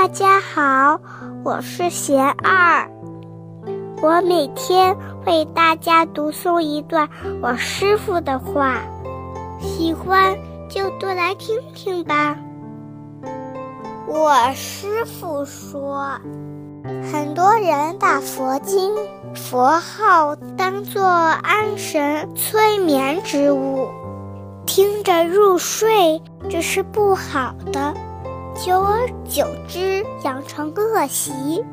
大家好，我是贤二。我每天为大家读诵一段我师傅的话，喜欢就多来听听吧。我师傅说，很多人把佛经、佛号当作安神催眠之物，听着入睡，这是不好的。久而久之，养成恶习，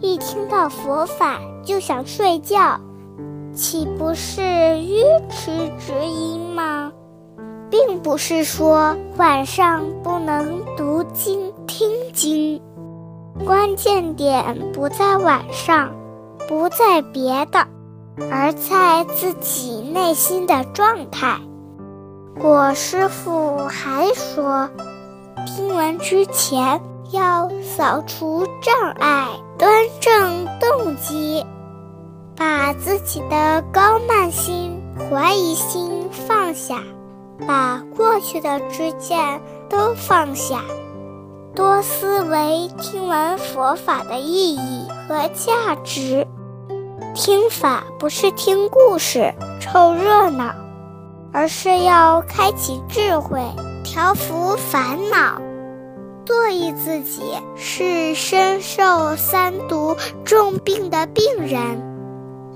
一听到佛法就想睡觉，岂不是愚痴之因吗？并不是说晚上不能读经听经，关键点不在晚上，不在别的，而在自己内心的状态。我师傅还。之前要扫除障碍，端正动机，把自己的高慢心、怀疑心放下，把过去的执见都放下，多思维听闻佛法的意义和价值。听法不是听故事凑热闹，而是要开启智慧。调伏烦恼，做一自己是身受三毒重病的病人，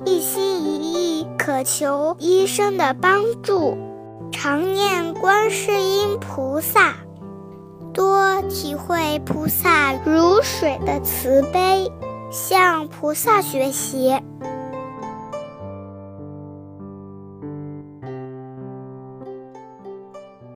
一心一意渴求医生的帮助，常念观世音菩萨，多体会菩萨如水的慈悲，向菩萨学习。